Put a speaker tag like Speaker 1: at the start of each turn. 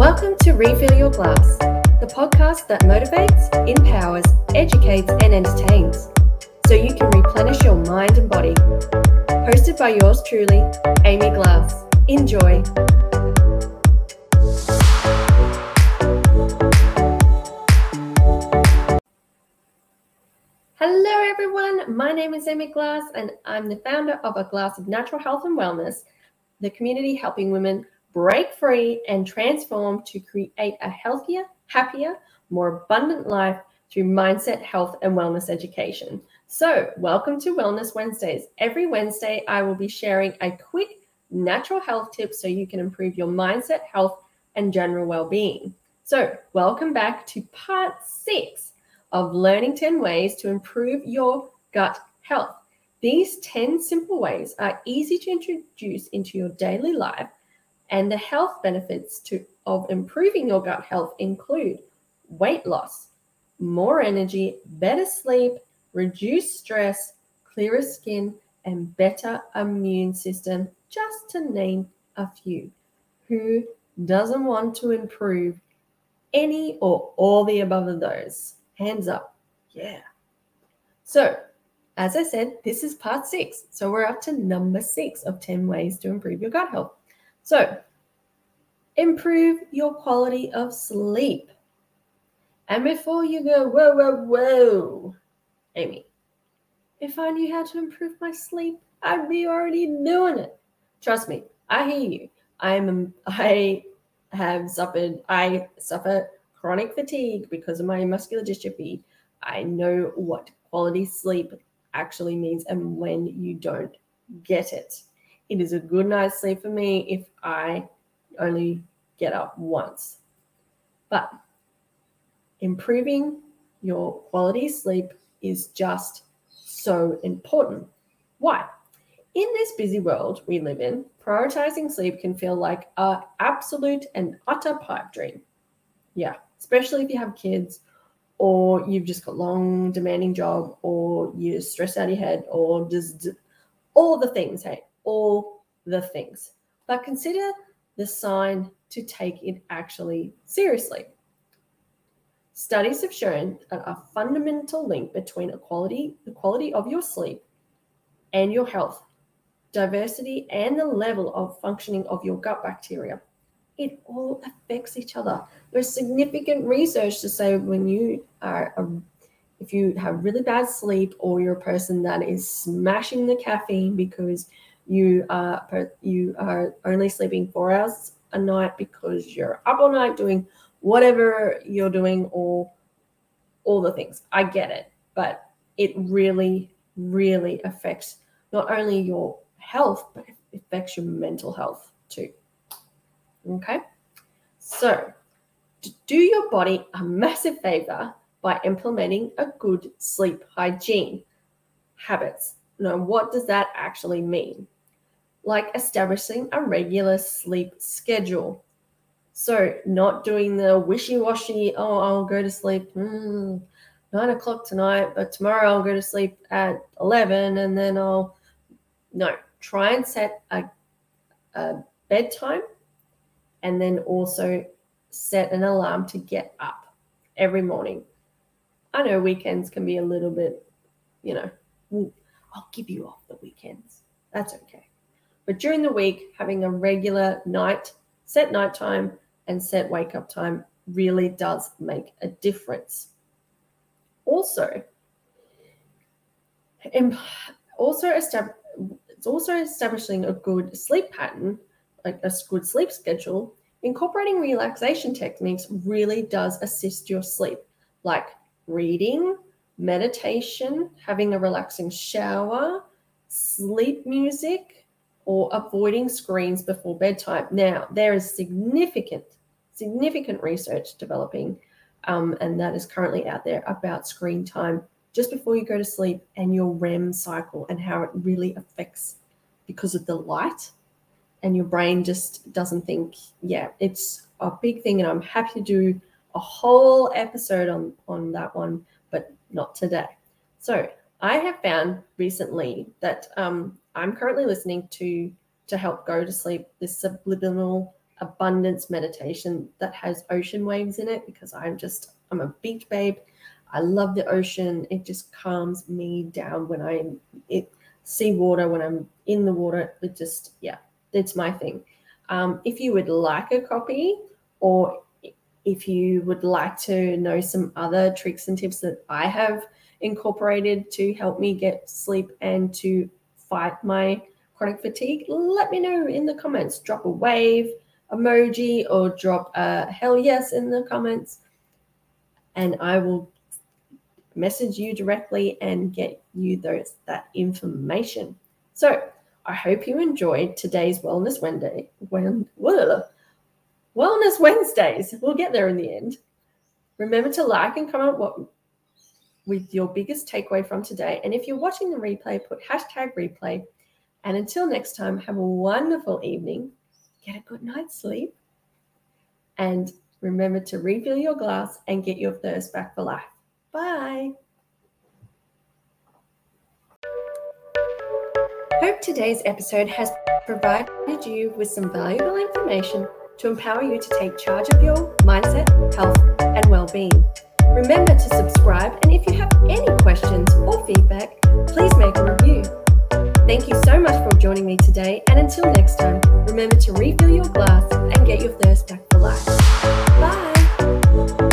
Speaker 1: Welcome to Refill Your Glass, the podcast that motivates, empowers, educates, and entertains so you can replenish your mind and body. Hosted by yours truly, Amy Glass. Enjoy. Hello, everyone. My name is Amy Glass, and I'm the founder of A Glass of Natural Health and Wellness, the community helping women break free and transform to create a healthier, happier, more abundant life through mindset, health, and wellness education. So, welcome to Wellness Wednesdays. Every Wednesday, I will be sharing a quick natural health tip so you can improve your mindset, health, and general well being. So, welcome back to part six of learning 10 ways to improve your gut health. These 10 simple ways are easy to introduce into your daily life, and the health benefits to, of improving your gut health include weight loss, more energy, better sleep, reduced stress, clearer skin, and better immune system, just to name a few. Who doesn't want to improve any or all the above of those? Hands up. Yeah. So, as I said, this is part six. So, we're up to number six of 10 ways to improve your gut health. So, improve your quality of sleep. And before you go, whoa, whoa, whoa, Amy, if I knew how to improve my sleep, I'd be already doing it. Trust me, I hear you. I'm I have suffered, I suffer chronic fatigue because of my muscular dystrophy, I know what quality sleep actually means and when you don't get it. It is a good night's sleep for me if I only get up once. But improving your quality sleep is just so important. Why? In this busy world we live in, prioritizing sleep can feel like a absolute and utter pipe dream. Yeah, especially if you have kids or you've just got a long demanding job or you're stressed out of your head or just all the things hey all the things but consider the sign to take it actually seriously studies have shown that a fundamental link between equality the quality of your sleep and your health diversity and the level of functioning of your gut bacteria it all affects each other. There's significant research to say when you are, a, if you have really bad sleep or you're a person that is smashing the caffeine because you are you are only sleeping four hours a night because you're up all night doing whatever you're doing or all the things. I get it, but it really, really affects not only your health, but it affects your mental health too. Okay. So, do your body a massive favor by implementing a good sleep hygiene habits. Now, what does that actually mean? Like establishing a regular sleep schedule. So, not doing the wishy washy, oh, I'll go to sleep mm, nine o'clock tonight, but tomorrow I'll go to sleep at 11 and then I'll. No, try and set a, a bedtime and then also set an alarm to get up every morning. I know weekends can be a little bit, you know, I'll give you off the weekends. That's okay. But during the week, having a regular night, set night time and set wake up time really does make a difference. Also, also it's also establishing a good sleep pattern like a good sleep schedule, incorporating relaxation techniques really does assist your sleep, like reading, meditation, having a relaxing shower, sleep music, or avoiding screens before bedtime. Now, there is significant, significant research developing, um, and that is currently out there about screen time just before you go to sleep and your REM cycle and how it really affects because of the light and your brain just doesn't think, yeah, it's a big thing. And I'm happy to do a whole episode on, on that one, but not today. So I have found recently that um, I'm currently listening to to help go to sleep this subliminal abundance meditation that has ocean waves in it because I'm just I'm a beach babe. I love the ocean. It just calms me down when I'm it sea water when I'm in the water. It just yeah, it's my thing. Um, if you would like a copy or if you would like to know some other tricks and tips that I have incorporated to help me get sleep and to fight my chronic fatigue, let me know in the comments. Drop a wave emoji or drop a hell yes in the comments, and I will message you directly and get you those that information. So I hope you enjoyed today's Wellness Wednesday. When, Wellness Wednesdays. We'll get there in the end. Remember to like and comment what with your biggest takeaway from today. And if you're watching the replay, put hashtag replay. And until next time, have a wonderful evening. Get a good night's sleep. And remember to refill your glass and get your thirst back for life. Bye. Hope today's episode has provided you with some valuable information to empower you to take charge of your mindset, health, and well being. Remember to subscribe, and if you have any questions or feedback, please make a review. Thank you so much for joining me today, and until next time, remember to refill your glass and get your thirst back for life. Bye.